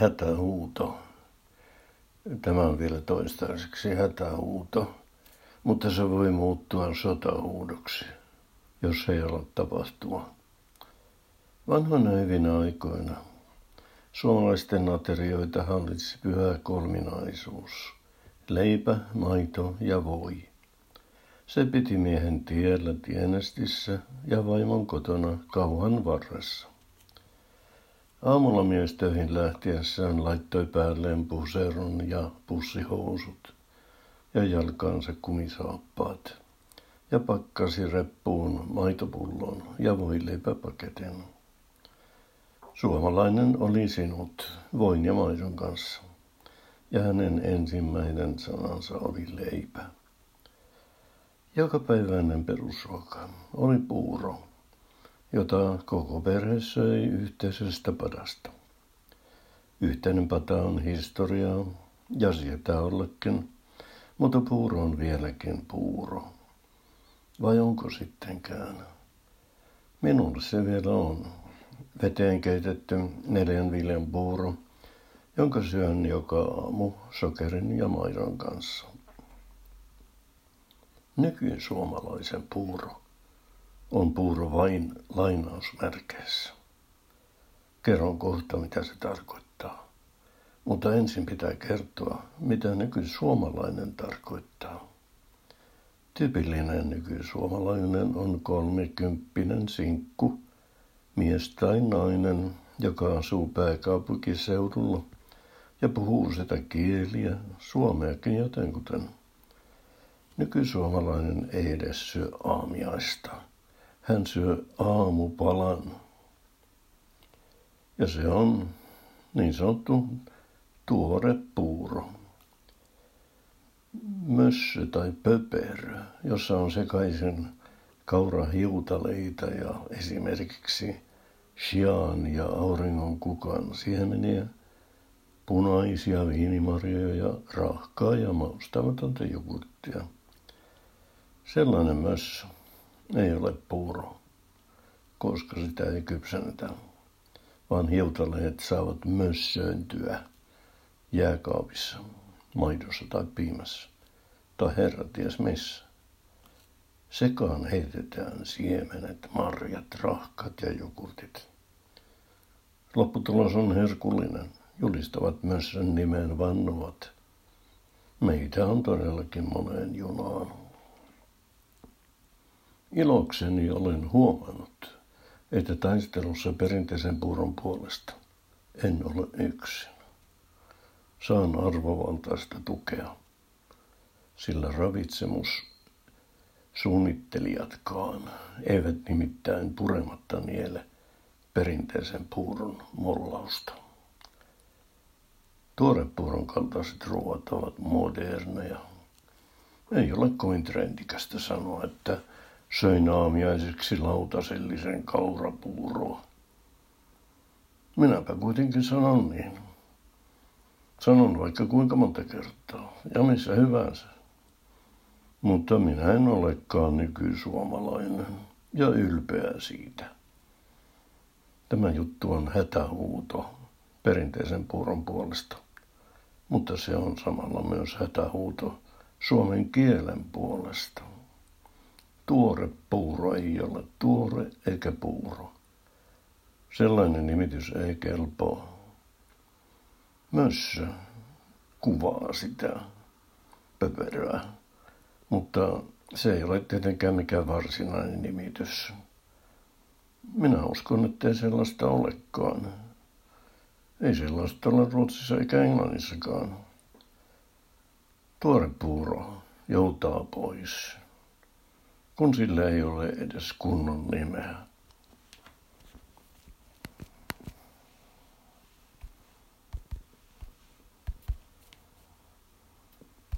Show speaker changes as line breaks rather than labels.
hätähuuto. Tämä on vielä toistaiseksi hätähuuto, mutta se voi muuttua sotahuudoksi, jos ei ole tapahtua. Vanhoina hyvinä aikoina suomalaisten aterioita hallitsi pyhä kolminaisuus. Leipä, maito ja voi. Se piti miehen tiellä tienestissä ja vaimon kotona kauhan varressa. Aamulla mies töihin lähtiessään laittoi päälleen puseron ja pussihousut ja jalkaansa kumisaappaat ja pakkasi reppuun maitopullon ja voileipäpaketin. Suomalainen oli sinut voin ja maidon kanssa, ja hänen ensimmäinen sanansa oli leipä. Jokapäiväinen perusruoka oli puuro, jota koko perhe söi yhteisestä padasta. Yhteinen pata on historiaa ja sietää ollekin, mutta puuro on vieläkin puuro. Vai onko sittenkään? Minulle se vielä on. Veteen keitetty neljän viljan puuro, jonka syön joka aamu sokerin ja maidon kanssa. Nykysuomalaisen puuro on puuro vain lainausmerkeissä. Kerron kohta, mitä se tarkoittaa. Mutta ensin pitää kertoa, mitä nykysuomalainen tarkoittaa. Tyypillinen nykysuomalainen on kolmikymppinen sinkku, mies tai nainen, joka asuu pääkaupunkiseudulla ja puhuu sitä kieliä, suomeakin jotenkuten. Nykysuomalainen ei edes syö aamiaista. Hän syö aamupalan. Ja se on niin sanottu tuore puuro. Mössö tai pöperö, jossa on sekaisin kaurahiutaleita ja esimerkiksi shian ja auringon kukan siemeniä, punaisia viinimarjoja, rahkaa ja maustamatonta jogurttia. Sellainen mössö ei ole puuro, koska sitä ei kypsennetä, vaan hiutaleet saavat mössööntyä jääkaapissa, maidossa tai piimässä, tai herra ties missä. Sekaan heitetään siemenet, marjat, rahkat ja jogurtit. Lopputulos on herkullinen, julistavat myös sen nimeen vannuvat. Meitä on todellakin moneen junaan. Ilokseni olen huomannut, että taistelussa perinteisen puuron puolesta en ole yksin. Saan arvovaltaista tukea, sillä ravitsemus suunnittelijatkaan eivät nimittäin purematta niele perinteisen puuron mollausta. Tuorepuuron kaltaiset ruoat ovat moderneja. Ei ole kovin trendikästä sanoa, että söin aamiaiseksi lautasellisen kaurapuuroa. Minäpä kuitenkin sanon niin. Sanon vaikka kuinka monta kertaa ja missä hyvänsä. Mutta minä en olekaan nykysuomalainen ja ylpeä siitä. Tämä juttu on hätähuuto perinteisen puuron puolesta, mutta se on samalla myös hätähuuto suomen kielen puolesta. Tuore puuro ei ole tuore eikä puuro. Sellainen nimitys ei kelpaa. Mössö kuvaa sitä pöperöä, mutta se ei ole tietenkään mikään varsinainen nimitys. Minä uskon, että ei sellaista olekaan. Ei sellaista ole Ruotsissa eikä Englannissakaan. Tuore puuro joutaa pois kun sillä ei ole edes kunnon nimeä.